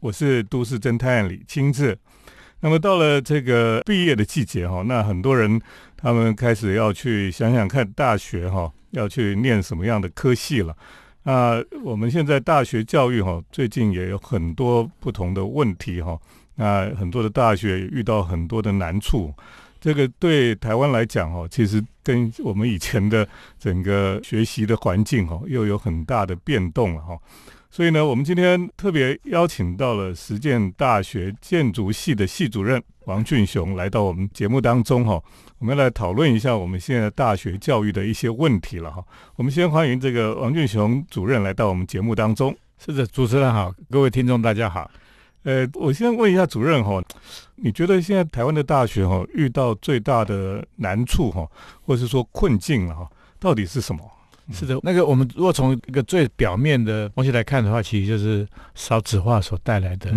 我是都市侦探李清志。那么到了这个毕业的季节哈，那很多人他们开始要去想想看大学哈要去念什么样的科系了。那我们现在大学教育哈最近也有很多不同的问题哈，那很多的大学遇到很多的难处。这个对台湾来讲哈，其实跟我们以前的整个学习的环境哈又有很大的变动了哈。所以呢，我们今天特别邀请到了实践大学建筑系的系主任王俊雄来到我们节目当中哈，我们来讨论一下我们现在大学教育的一些问题了哈。我们先欢迎这个王俊雄主任来到我们节目当中。是的，主持人好，各位听众大家好。呃，我先问一下主任哈，你觉得现在台湾的大学哈遇到最大的难处哈，或是说困境了哈，到底是什么？是的，那个我们如果从一个最表面的东西来看的话，其实就是少子化所带来的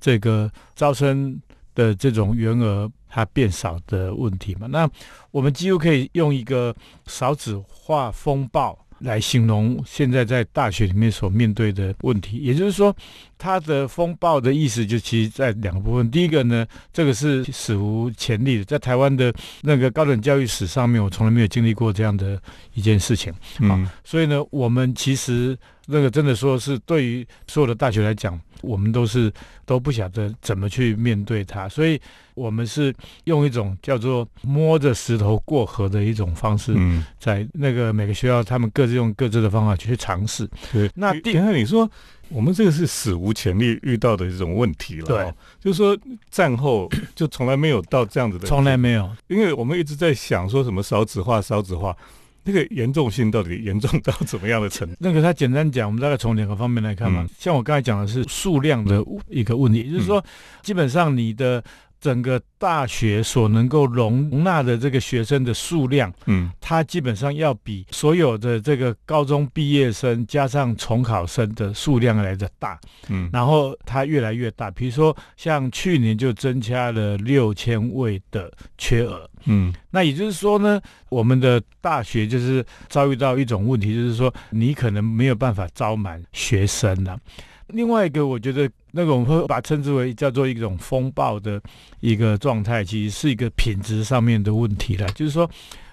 这个招生的这种员额它变少的问题嘛。那我们几乎可以用一个少子化风暴。来形容现在在大学里面所面对的问题，也就是说，它的风暴的意思就其实在两个部分。第一个呢，这个是史无前例的，在台湾的那个高等教育史上面，我从来没有经历过这样的一件事情。嗯，所以呢，我们其实那个真的说是对于所有的大学来讲。我们都是都不晓得怎么去面对它，所以我们是用一种叫做摸着石头过河的一种方式，在那个每个学校，他们各自用各自的方法去尝试。对，那第二，你说我们这个是史无前例遇到的一种问题了，对，就是说战后就从来没有到这样子的，从来没有，因为我们一直在想说什么少子化，少子化。那个严重性到底严重到怎么样的程度？那个他简单讲，我们大概从两个方面来看嘛。像我刚才讲的是数量的一个问题，就是说，基本上你的。整个大学所能够容纳的这个学生的数量，嗯，它基本上要比所有的这个高中毕业生加上重考生的数量来的大，嗯，然后它越来越大。比如说，像去年就增加了六千位的缺额，嗯，那也就是说呢，我们的大学就是遭遇到一种问题，就是说你可能没有办法招满学生了。另外一个，我觉得那个我们会把称之为叫做一种风暴的一个状态，其实是一个品质上面的问题了。就是说，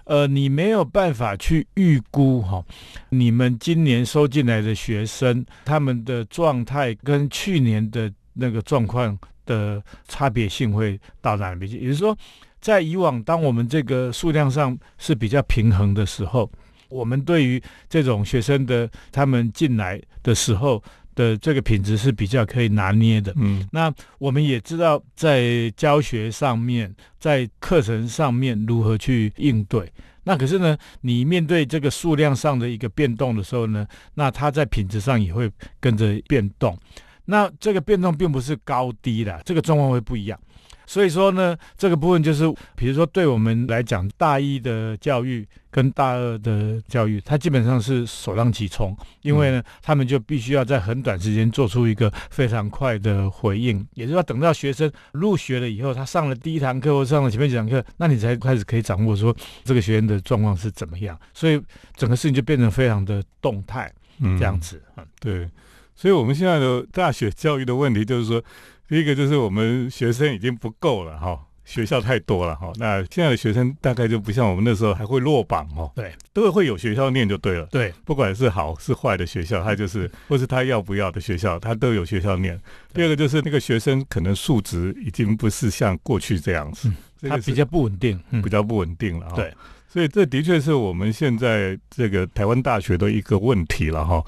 呃，你没有办法去预估哈，你们今年收进来的学生他们的状态跟去年的那个状况的差别性会到哪里去？也就是说，在以往当我们这个数量上是比较平衡的时候，我们对于这种学生的他们进来的时候。的这个品质是比较可以拿捏的，嗯，那我们也知道在教学上面，在课程上面如何去应对。那可是呢，你面对这个数量上的一个变动的时候呢，那它在品质上也会跟着变动。那这个变动并不是高低的，这个状况会不一样。所以说呢，这个部分就是，比如说对我们来讲，大一的教育跟大二的教育，它基本上是首当其冲，因为呢，他们就必须要在很短时间做出一个非常快的回应，也就是要等到学生入学了以后，他上了第一堂课或上了前面几堂课，那你才开始可以掌握说这个学员的状况是怎么样，所以整个事情就变成非常的动态，这样子，嗯，对，所以我们现在的大学教育的问题就是说。第一个就是我们学生已经不够了哈，学校太多了哈。那现在的学生大概就不像我们那时候还会落榜哦，对，都会有学校念就对了。对，不管是好是坏的学校，他就是或是他要不要的学校，他都有学校念。第二个就是那个学生可能素质已经不是像过去这样子，他比较不稳定，比较不稳定了。对。所以这的确是我们现在这个台湾大学的一个问题了哈。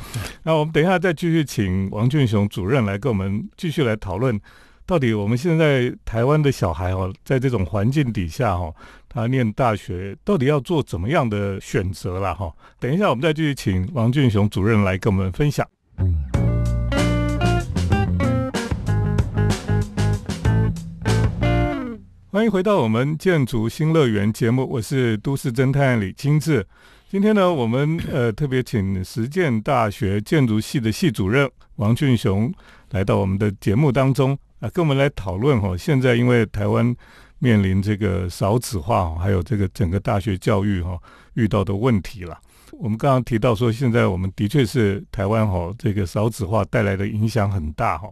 那我们等一下再继续请王俊雄主任来跟我们继续来讨论，到底我们现在台湾的小孩哦，在这种环境底下哈，他念大学到底要做怎么样的选择了哈。等一下我们再继续请王俊雄主任来跟我们分享。欢迎回到我们建筑新乐园节目，我是都市侦探李清志。今天呢，我们呃特别请实践大学建筑系的系主任王俊雄来到我们的节目当中啊，跟我们来讨论哈。现在因为台湾面临这个少子化，还有这个整个大学教育哈遇到的问题了。我们刚刚提到说，现在我们的确是台湾哈这个少子化带来的影响很大哈。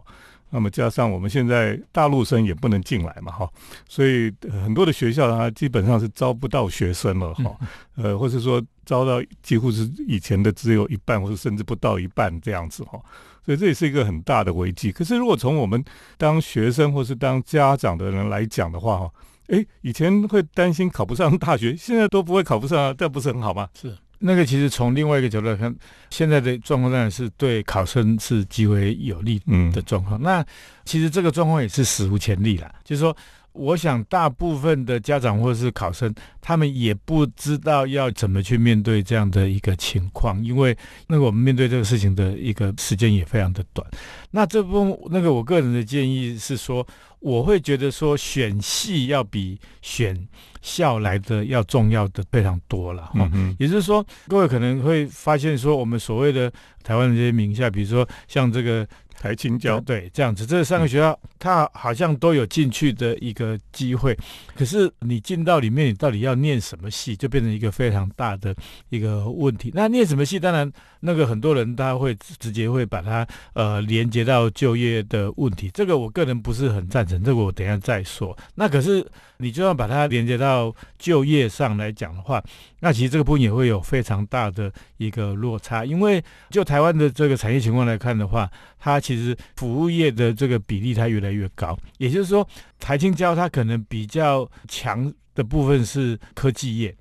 那么加上我们现在大陆生也不能进来嘛，哈，所以很多的学校它基本上是招不到学生了，哈，呃，或是说招到几乎是以前的只有一半，或者甚至不到一半这样子，哈，所以这也是一个很大的危机。可是如果从我们当学生或是当家长的人来讲的话，哈，诶，以前会担心考不上大学，现在都不会考不上，这不是很好吗？是。那个其实从另外一个角度来看，现在的状况当然是对考生是极为有利的状况。那其实这个状况也是史无前例了，就是说。我想，大部分的家长或者是考生，他们也不知道要怎么去面对这样的一个情况，因为那个我们面对这个事情的一个时间也非常的短。那这部分那个我个人的建议是说，我会觉得说选系要比选校来的要重要的非常多了哈。也就是说，各位可能会发现说，我们所谓的台湾的这些名校，比如说像这个。台青交。对这样子，这三个学校它好像都有进去的一个机会，可是你进到里面，你到底要念什么系，就变成一个非常大的一个问题。那念什么系，当然那个很多人他会直接会把它呃连接到就业的问题，这个我个人不是很赞成，这个我等下再说。那可是你就要把它连接到就业上来讲的话，那其实这个部分也会有非常大的一个落差，因为就台湾的这个产业情况来看的话，它其实服务业的这个比例它越来越高，也就是说，台青交它可能比较强的部分是科技业，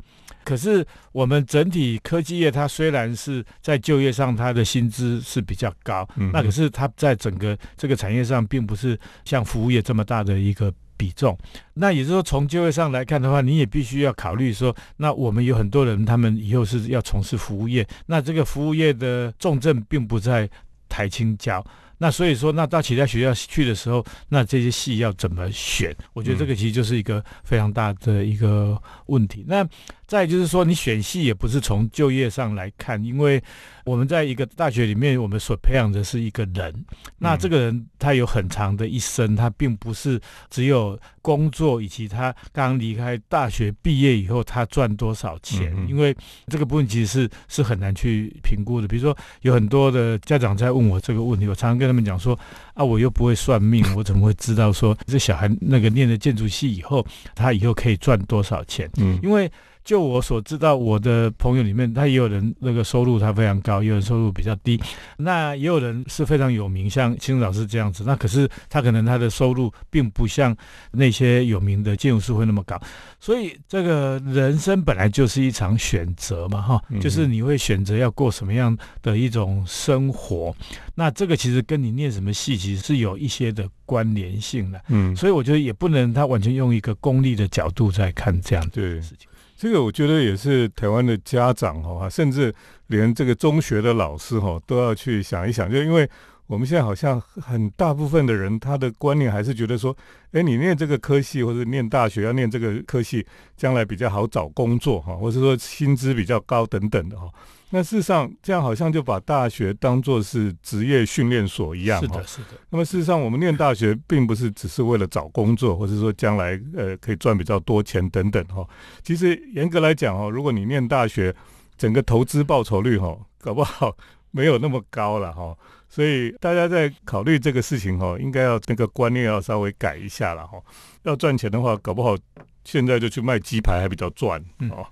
可是我们整体科技业它虽然是在就业上它的薪资是比较高，那可是它在整个这个产业上并不是像服务业这么大的一个比重。那也就是说，从就业上来看的话，你也必须要考虑说，那我们有很多人他们以后是要从事服务业，那这个服务业的重症并不在台青教。那所以说，那到其他学校去的时候，那这些系要怎么选？我觉得这个其实就是一个非常大的一个问题。那。再就是说，你选系也不是从就业上来看，因为我们在一个大学里面，我们所培养的是一个人。那这个人他有很长的一生，他并不是只有工作以及他刚离开大学毕业以后他赚多少钱。因为这个部分其实是是很难去评估的。比如说，有很多的家长在问我这个问题，我常常跟他们讲说：啊，我又不会算命，我怎么会知道说这小孩那个念了建筑系以后，他以后可以赚多少钱？嗯，因为。就我所知道，我的朋友里面，他也有人那个收入他非常高，也有人收入比较低，那也有人是非常有名，像青老师这样子。那可是他可能他的收入并不像那些有名的建筑师会那么高。所以这个人生本来就是一场选择嘛，哈，就是你会选择要过什么样的一种生活。那这个其实跟你念什么戏其实是有一些的关联性的。嗯，所以我觉得也不能他完全用一个功利的角度在看这样的事情。这个我觉得也是台湾的家长哈，甚至连这个中学的老师哈，都要去想一想，就因为我们现在好像很大部分的人，他的观念还是觉得说，哎，你念这个科系或者念大学要念这个科系，将来比较好找工作哈，或者说薪资比较高等等的哈。那事实上，这样好像就把大学当做是职业训练所一样。是的，是的。那么事实上，我们念大学并不是只是为了找工作，或者说将来呃可以赚比较多钱等等哈。其实严格来讲哦，如果你念大学，整个投资报酬率哈，搞不好没有那么高了哈。所以大家在考虑这个事情哈，应该要那个观念要稍微改一下了哈。要赚钱的话，搞不好。现在就去卖鸡排还比较赚哦。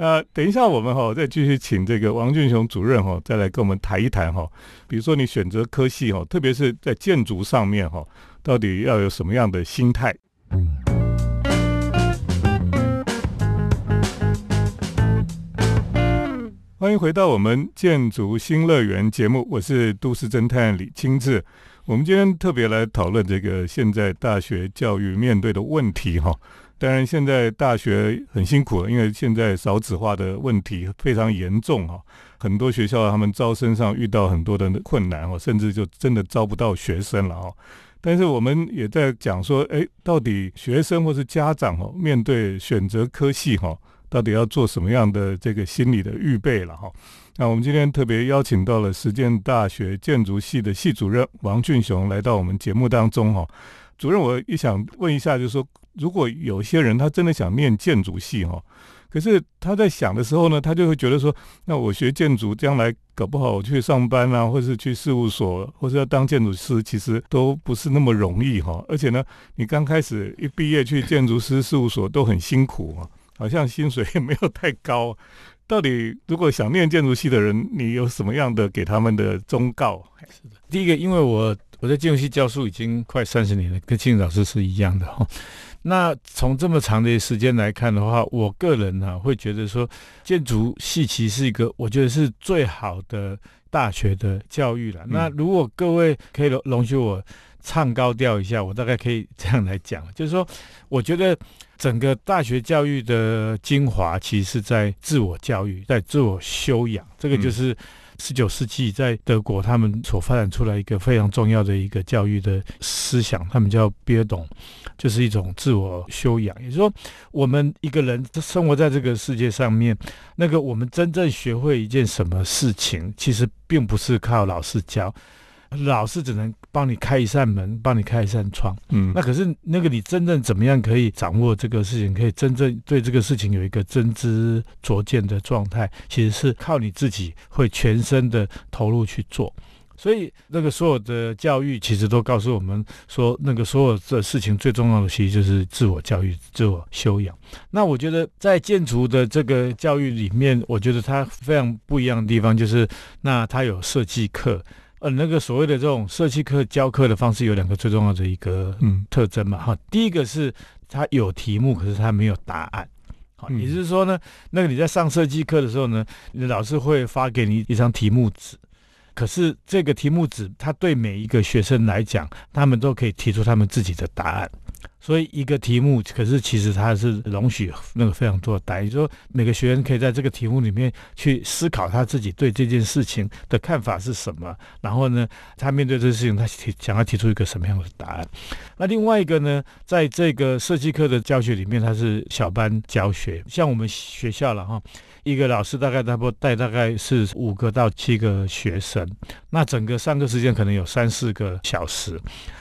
那等一下我们哈再继续请这个王俊雄主任哈再来跟我们谈一谈哈。比如说你选择科系哈，特别是在建筑上面哈，到底要有什么样的心态？欢迎回到我们建筑新乐园节目，我是都市侦探李清志。我们今天特别来讨论这个现在大学教育面对的问题哈。当然，现在大学很辛苦了，因为现在少子化的问题非常严重哈。很多学校他们招生上遇到很多的困难哦，甚至就真的招不到学生了哈。但是我们也在讲说，哎，到底学生或是家长哦，面对选择科系哈，到底要做什么样的这个心理的预备了哈？那我们今天特别邀请到了实践大学建筑系的系主任王俊雄来到我们节目当中哈。主任，我也想问一下，就是说。如果有些人他真的想念建筑系哈，可是他在想的时候呢，他就会觉得说，那我学建筑，将来搞不好我去上班啊，或是去事务所，或是要当建筑师，其实都不是那么容易哈。而且呢，你刚开始一毕业去建筑师事务所都很辛苦啊，好像薪水也没有太高。到底如果想念建筑系的人，你有什么样的给他们的忠告？是的，第一个，因为我我在建筑系教书已经快三十年了，跟庆老师是一样的哈。那从这么长的时间来看的话，我个人呢会觉得说，建筑系其实是一个我觉得是最好的大学的教育了。那如果各位可以容容许我唱高调一下，我大概可以这样来讲，就是说，我觉得整个大学教育的精华其实是在自我教育，在自我修养，这个就是。十九世纪在德国，他们所发展出来一个非常重要的一个教育的思想，他们叫别懂，就是一种自我修养。也就是说，我们一个人生活在这个世界上面，那个我们真正学会一件什么事情，其实并不是靠老师教。老师只能帮你开一扇门，帮你开一扇窗。嗯，那可是那个你真正怎么样可以掌握这个事情，可以真正对这个事情有一个真知灼见的状态，其实是靠你自己会全身的投入去做。所以那个所有的教育其实都告诉我们说，那个所有的事情最重要的其实就是自我教育、自我修养。那我觉得在建筑的这个教育里面，我觉得它非常不一样的地方就是，那它有设计课。呃，那个所谓的这种设计课教课的方式有两个最重要的一个特征嘛，哈，第一个是它有题目，可是它没有答案，好，也就是说呢，那个你在上设计课的时候呢，你老师会发给你一张题目纸，可是这个题目纸，它对每一个学生来讲，他们都可以提出他们自己的答案。所以一个题目，可是其实它是容许那个非常多的答案，也就说每个学员可以在这个题目里面去思考他自己对这件事情的看法是什么，然后呢，他面对这个事情，他提想要提出一个什么样的答案。那另外一个呢，在这个设计课的教学里面，它是小班教学，像我们学校了哈，一个老师大概他不带大概是五个到七个学生，那整个上课时间可能有三四个小时。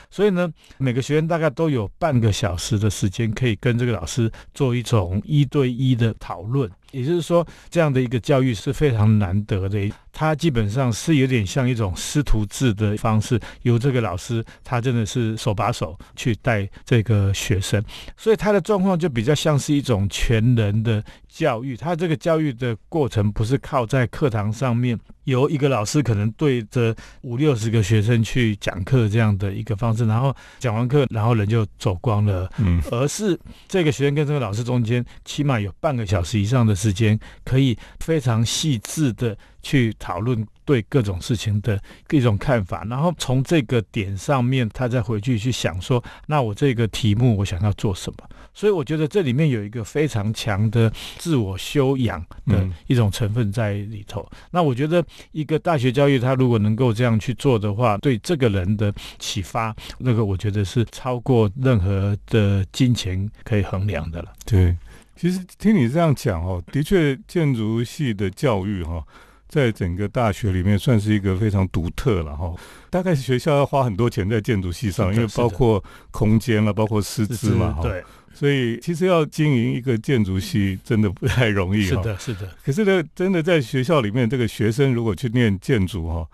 所以呢，每个学员大概都有半个小时的时间，可以跟这个老师做一种一对一的讨论。也就是说，这样的一个教育是非常难得的。它基本上是有点像一种师徒制的方式，由这个老师他真的是手把手去带这个学生，所以他的状况就比较像是一种全人的教育。他这个教育的过程不是靠在课堂上面由一个老师可能对着五六十个学生去讲课这样的一个方式，然后讲完课然后人就走光了，嗯，而是这个学生跟这个老师中间起码有半个小时以上的。时间可以非常细致的去讨论对各种事情的一种看法，然后从这个点上面，他再回去去想说，那我这个题目我想要做什么？所以我觉得这里面有一个非常强的自我修养的一种成分在里头。那我觉得一个大学教育，他如果能够这样去做的话，对这个人的启发，那个我觉得是超过任何的金钱可以衡量的了。对。其实听你这样讲哦，的确，建筑系的教育哈，在整个大学里面算是一个非常独特了哈。大概是学校要花很多钱在建筑系上，因为包括空间了，包括师资嘛哈。对。所以其实要经营一个建筑系真的不太容易。是的，是的。可是呢，真的在学校里面，这个学生如果去念建筑哈。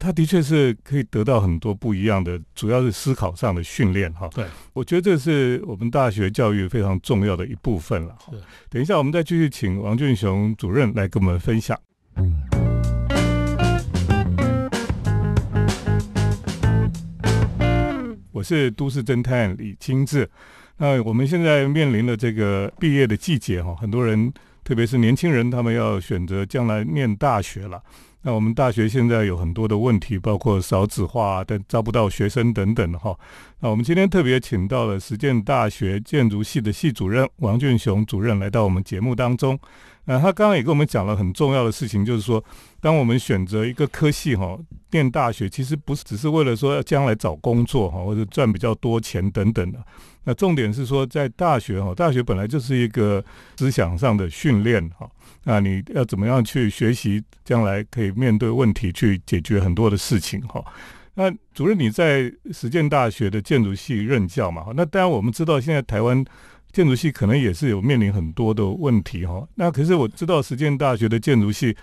他的确是可以得到很多不一样的，主要是思考上的训练哈。对，我觉得这是我们大学教育非常重要的一部分了。等一下我们再继续请王俊雄主任来跟我们分享。我是都市侦探李清志。那我们现在面临的这个毕业的季节哈，很多人，特别是年轻人，他们要选择将来念大学了。那我们大学现在有很多的问题，包括少子化但招不到学生等等哈。那我们今天特别请到了实践大学建筑系的系主任王俊雄主任来到我们节目当中。那他刚刚也跟我们讲了很重要的事情，就是说，当我们选择一个科系哈，念大学其实不是只是为了说要将来找工作哈，或者赚比较多钱等等的。那重点是说，在大学哈，大学本来就是一个思想上的训练哈。那你要怎么样去学习，将来可以面对问题，去解决很多的事情哈？那主任你在实践大学的建筑系任教嘛？那当然我们知道，现在台湾。建筑系可能也是有面临很多的问题哈。那可是我知道实践大学的建筑系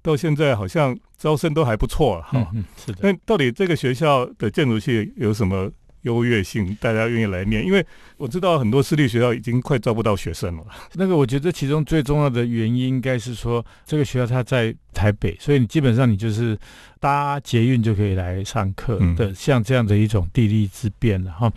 到现在好像招生都还不错哈。嗯，是的。那到底这个学校的建筑系有什么优越性，大家愿意来念？因为我知道很多私立学校已经快招不到学生了。那个我觉得其中最重要的原因应该是说，这个学校它在台北，所以你基本上你就是搭捷运就可以来上课的，像这样的一种地利之便了哈。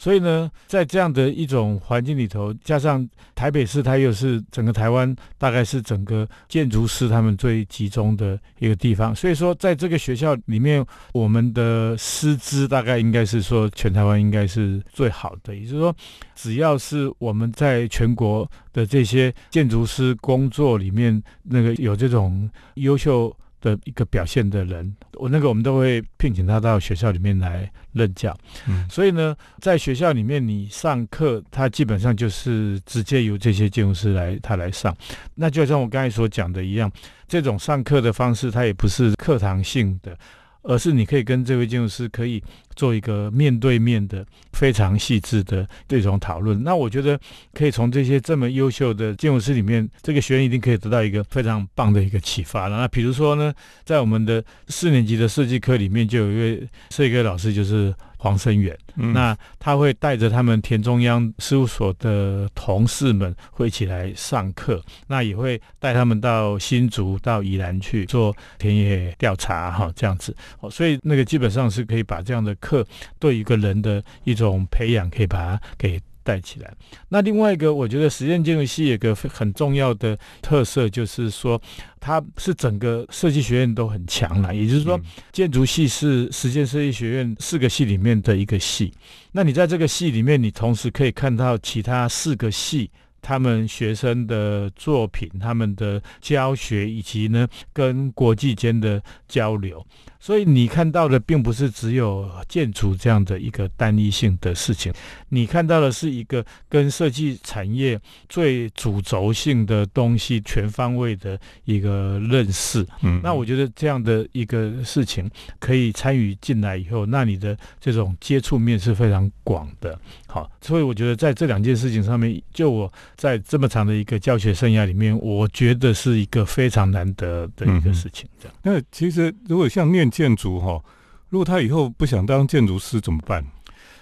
所以呢，在这样的一种环境里头，加上台北市，它又是整个台湾大概是整个建筑师他们最集中的一个地方。所以说，在这个学校里面，我们的师资大概应该是说全台湾应该是最好的。也就是说，只要是我们在全国的这些建筑师工作里面，那个有这种优秀。的一个表现的人，我那个我们都会聘请他到学校里面来任教。嗯，所以呢，在学校里面你上课，他基本上就是直接由这些建筑师来他来上。那就像我刚才所讲的一样，这种上课的方式，它也不是课堂性的。而是你可以跟这位建筑师可以做一个面对面的非常细致的这种讨论。那我觉得可以从这些这么优秀的建筑师里面，这个学员一定可以得到一个非常棒的一个启发了。那比如说呢，在我们的四年级的设计课里面，就有一位设计课老师就是。黄生远，那他会带着他们田中央事务所的同事们会一起来上课，那也会带他们到新竹、到宜兰去做田野调查，哈，这样子。哦，所以那个基本上是可以把这样的课对一个人的一种培养，可以把它给。带起来。那另外一个，我觉得实验建筑系有个很重要的特色，就是说它是整个设计学院都很强了。也就是说，建筑系是实践设计学院四个系里面的一个系。那你在这个系里面，你同时可以看到其他四个系他们学生的作品、他们的教学，以及呢跟国际间的交流。所以你看到的并不是只有建筑这样的一个单一性的事情，你看到的是一个跟设计产业最主轴性的东西全方位的一个认识。嗯，那我觉得这样的一个事情可以参与进来以后，那你的这种接触面是非常广的。好，所以我觉得在这两件事情上面，就我在这么长的一个教学生涯里面，我觉得是一个非常难得的一个事情。这样，那其实如果像念。建筑哈，如果他以后不想当建筑师怎么办？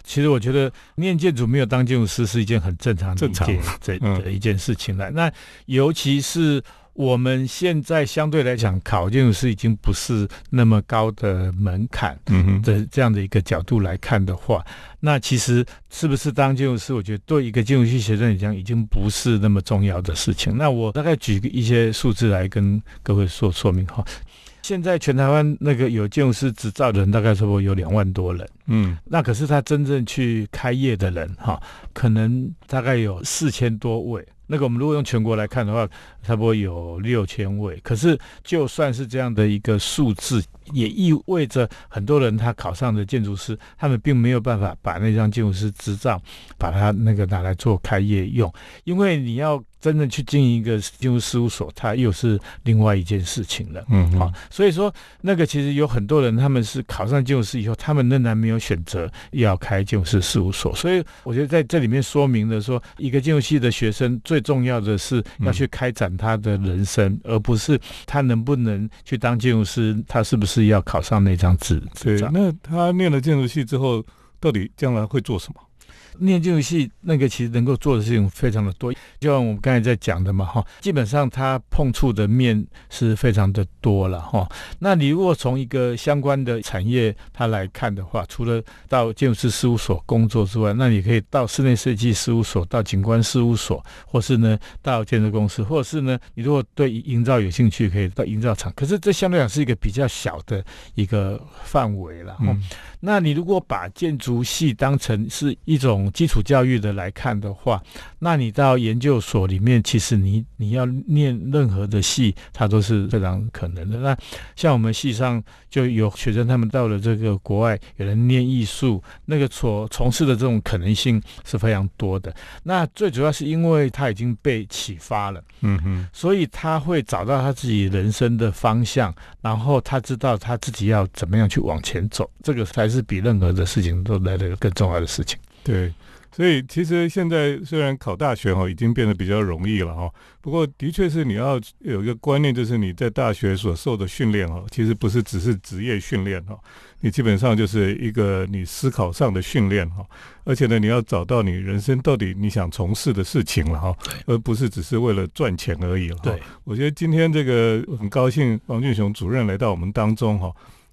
其实我觉得念建筑没有当建筑师是一件很正常的一件这的一件事情了。那尤其是我们现在相对来讲考建筑师已经不是那么高的门槛的这样的一个角度来看的话，那其实是不是当建筑师，我觉得对一个建筑系学生来讲已经不是那么重要的事情。那我大概举一些数字来跟各位说说明哈。现在全台湾那个有建筑师执照的人，大概差不多有两万多人。嗯，那可是他真正去开业的人，哈，可能大概有四千多位。那个我们如果用全国来看的话，差不多有六千位。可是就算是这样的一个数字，也意味着很多人他考上的建筑师，他们并没有办法把那张建筑师执照，把它那个拿来做开业用，因为你要。真正去经营一个建筑事务所，它又是另外一件事情了。嗯，好，所以说那个其实有很多人，他们是考上建筑师以后，他们仍然没有选择要开建筑师事务所。所以我觉得在这里面说明了说，一个建筑系的学生最重要的是要去开展他的人生，而不是他能不能去当建筑师，他是不是要考上那张纸。对，那他念了建筑系之后，到底将来会做什么？念建筑系那个其实能够做的事情非常的多，就像我们刚才在讲的嘛，哈，基本上它碰触的面是非常的多了，哈。那你如果从一个相关的产业它来看的话，除了到建筑师事务所工作之外，那你可以到室内设计事务所、到景观事务所，或是呢到建筑公司，或是呢你如果对营造有兴趣，可以到营造厂。可是这相对讲是一个比较小的一个范围了，哈。那你如果把建筑系当成是一种基础教育的来看的话，那你到研究所里面，其实你你要念任何的系，它都是非常可能的。那像我们系上就有学生，他们到了这个国外，有人念艺术，那个所从事的这种可能性是非常多的。那最主要是因为他已经被启发了，嗯哼，所以他会找到他自己人生的方向，然后他知道他自己要怎么样去往前走，这个才。是比任何的事情都来的更重要的事情。对，所以其实现在虽然考大学哈已经变得比较容易了哈，不过的确是你要有一个观念，就是你在大学所受的训练哈，其实不是只是职业训练哈，你基本上就是一个你思考上的训练哈，而且呢，你要找到你人生到底你想从事的事情了哈，而不是只是为了赚钱而已了。对，我觉得今天这个很高兴王俊雄主任来到我们当中哈。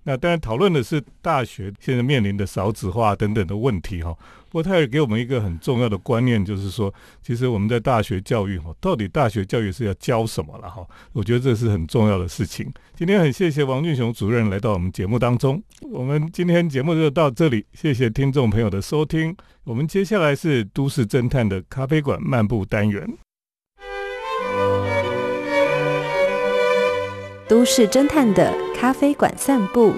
那当然讨论的是大学现在面临的少子化等等的问题哈。不过他也给我们一个很重要的观念，就是说，其实我们在大学教育哈，到底大学教育是要教什么了哈？我觉得这是很重要的事情。今天很谢谢王俊雄主任来到我们节目当中。我们今天节目就到这里，谢谢听众朋友的收听。我们接下来是都市侦探的咖啡馆漫步单元。都市侦探的咖啡馆散步，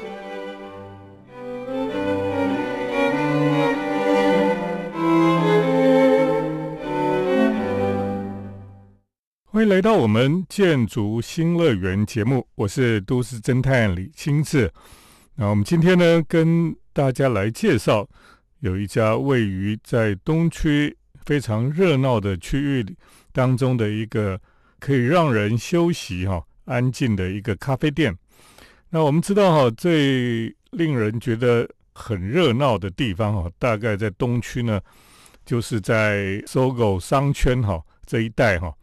欢迎来到我们建筑新乐园节目，我是都市侦探李清志。那我们今天呢，跟大家来介绍有一家位于在东区非常热闹的区域当中的一个可以让人休息哈。安静的一个咖啡店。那我们知道哈，最令人觉得很热闹的地方哈，大概在东区呢，就是在搜狗商圈哈这一带哈。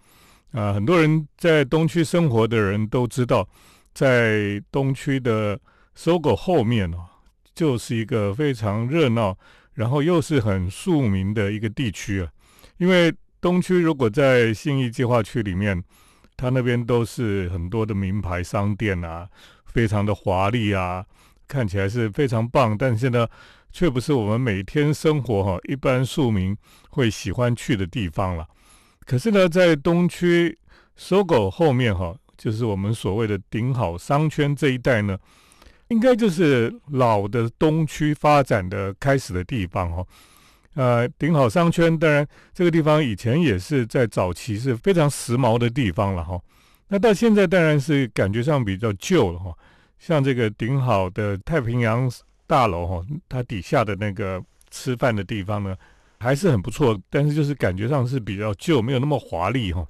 啊，很多人在东区生活的人都知道，在东区的搜狗后面哦，就是一个非常热闹，然后又是很庶民的一个地区啊。因为东区如果在信义计划区里面。他那边都是很多的名牌商店啊，非常的华丽啊，看起来是非常棒，但是呢，却不是我们每天生活哈一般庶民会喜欢去的地方了。可是呢，在东区搜狗后面哈，就是我们所谓的顶好商圈这一带呢，应该就是老的东区发展的开始的地方哈。呃，顶好商圈，当然这个地方以前也是在早期是非常时髦的地方了哈。那到现在当然是感觉上比较旧了哈。像这个顶好的太平洋大楼哈，它底下的那个吃饭的地方呢，还是很不错，但是就是感觉上是比较旧，没有那么华丽哈。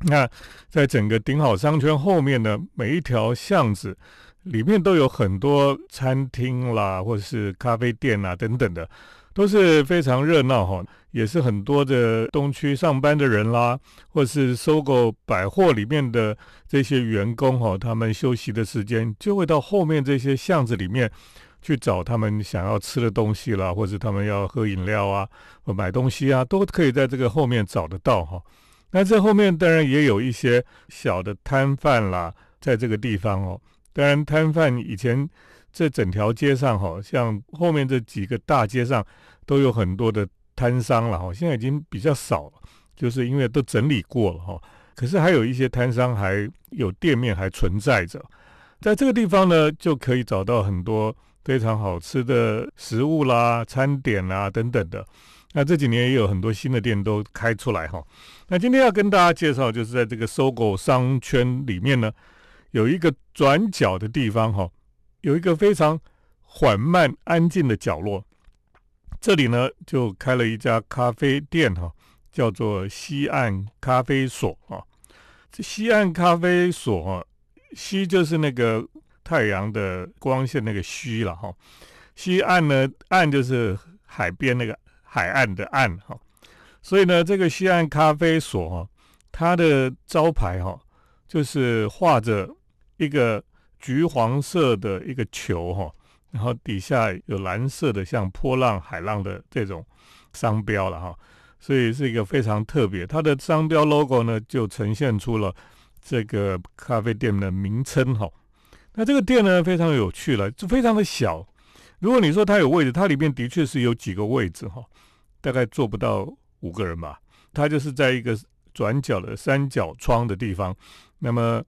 那在整个顶好商圈后面呢，每一条巷子里面都有很多餐厅啦，或者是咖啡店啊等等的。都是非常热闹哈，也是很多的东区上班的人啦，或是收购百货里面的这些员工哈，他们休息的时间就会到后面这些巷子里面去找他们想要吃的东西啦，或者他们要喝饮料啊、买东西啊，都可以在这个后面找得到哈。那这后面当然也有一些小的摊贩啦，在这个地方哦。当然摊贩以前。这整条街上，哈，像后面这几个大街上都有很多的摊商了，哈，现在已经比较少了，就是因为都整理过了，哈。可是还有一些摊商还有店面还存在着，在这个地方呢，就可以找到很多非常好吃的食物啦、餐点啦等等的。那这几年也有很多新的店都开出来，哈。那今天要跟大家介绍，就是在这个搜狗商圈里面呢，有一个转角的地方，哈。有一个非常缓慢、安静的角落，这里呢就开了一家咖啡店哈，叫做西岸咖啡所啊。这西岸咖啡所啊，西就是那个太阳的光线那个西了哈。西岸呢，岸就是海边那个海岸的岸哈。所以呢，这个西岸咖啡所哈，它的招牌哈，就是画着一个。橘黄色的一个球哈，然后底下有蓝色的像波浪、海浪的这种商标了哈，所以是一个非常特别。它的商标 logo 呢，就呈现出了这个咖啡店的名称哈。那这个店呢，非常有趣了，就非常的小。如果你说它有位置，它里面的确是有几个位置哈，大概坐不到五个人吧。它就是在一个转角的三角窗的地方，那么。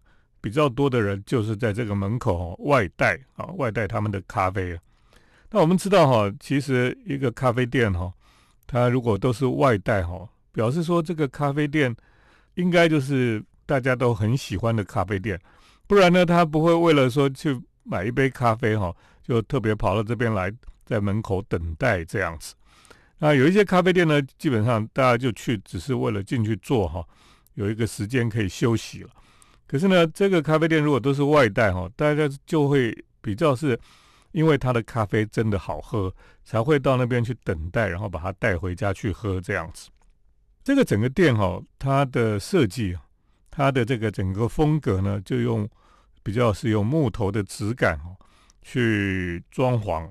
比较多的人就是在这个门口外带啊，外带他们的咖啡。那我们知道哈，其实一个咖啡店哈，它如果都是外带哈，表示说这个咖啡店应该就是大家都很喜欢的咖啡店，不然呢，他不会为了说去买一杯咖啡哈，就特别跑到这边来在门口等待这样子。那有一些咖啡店呢，基本上大家就去只是为了进去坐哈，有一个时间可以休息了。可是呢，这个咖啡店如果都是外带哈，大家就会比较是，因为它的咖啡真的好喝，才会到那边去等待，然后把它带回家去喝这样子。这个整个店哈，它的设计，它的这个整个风格呢，就用比较是用木头的质感哦去装潢，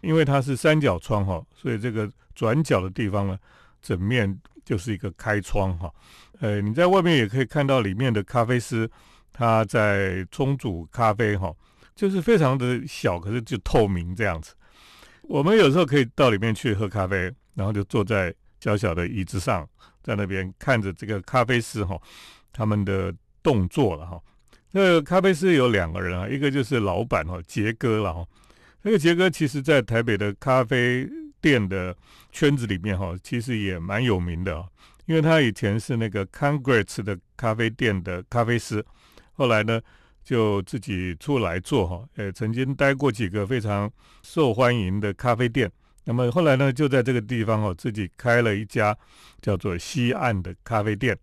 因为它是三角窗哈，所以这个转角的地方呢，整面就是一个开窗哈。呃，你在外面也可以看到里面的咖啡师他在冲煮咖啡哈，就是非常的小，可是就透明这样子。我们有时候可以到里面去喝咖啡，然后就坐在小小的椅子上，在那边看着这个咖啡师哈他们的动作了哈。那个咖啡师有两个人啊，一个就是老板哈杰哥了哈。那个杰哥其实在台北的咖啡店的圈子里面哈，其实也蛮有名的。因为他以前是那个 Congress 的咖啡店的咖啡师，后来呢就自己出来做哈，呃，曾经待过几个非常受欢迎的咖啡店。那么后来呢，就在这个地方哦，自己开了一家叫做西岸的咖啡店。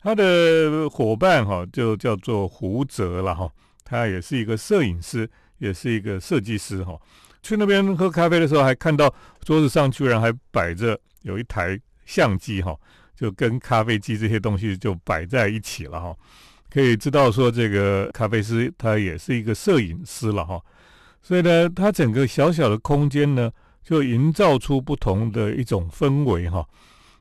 他的伙伴哈就叫做胡哲了哈，他也是一个摄影师，也是一个设计师哈。去那边喝咖啡的时候，还看到桌子上居然还摆着有一台相机哈。就跟咖啡机这些东西就摆在一起了哈，可以知道说这个咖啡师他也是一个摄影师了哈，所以呢，他整个小小的空间呢，就营造出不同的一种氛围哈。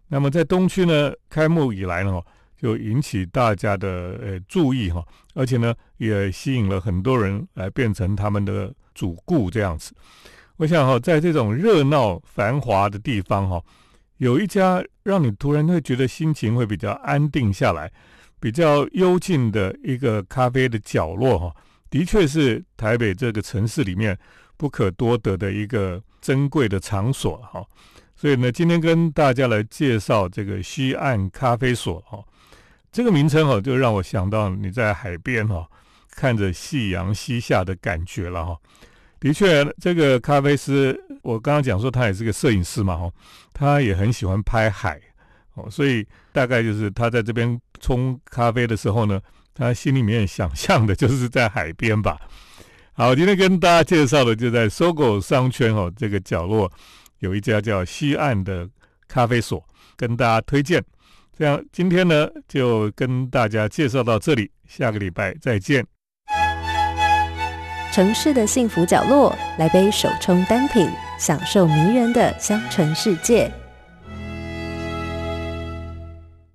那么在东区呢，开幕以来呢，就引起大家的呃注意哈，而且呢，也吸引了很多人来变成他们的主顾这样子。我想哈，在这种热闹繁华的地方哈。有一家让你突然会觉得心情会比较安定下来、比较幽静的一个咖啡的角落哈，的确是台北这个城市里面不可多得的一个珍贵的场所哈。所以呢，今天跟大家来介绍这个西岸咖啡所哈，这个名称哈，就让我想到你在海边哈，看着夕阳西下的感觉了哈。的确，这个咖啡师，我刚刚讲说他也是个摄影师嘛，哈，他也很喜欢拍海，哦，所以大概就是他在这边冲咖啡的时候呢，他心里面想象的就是在海边吧。好，今天跟大家介绍的就在搜狗商圈哦这个角落有一家叫西岸的咖啡所，跟大家推荐。这样，今天呢就跟大家介绍到这里，下个礼拜再见。城市的幸福角落，来杯手冲单品，享受迷人的香醇世界。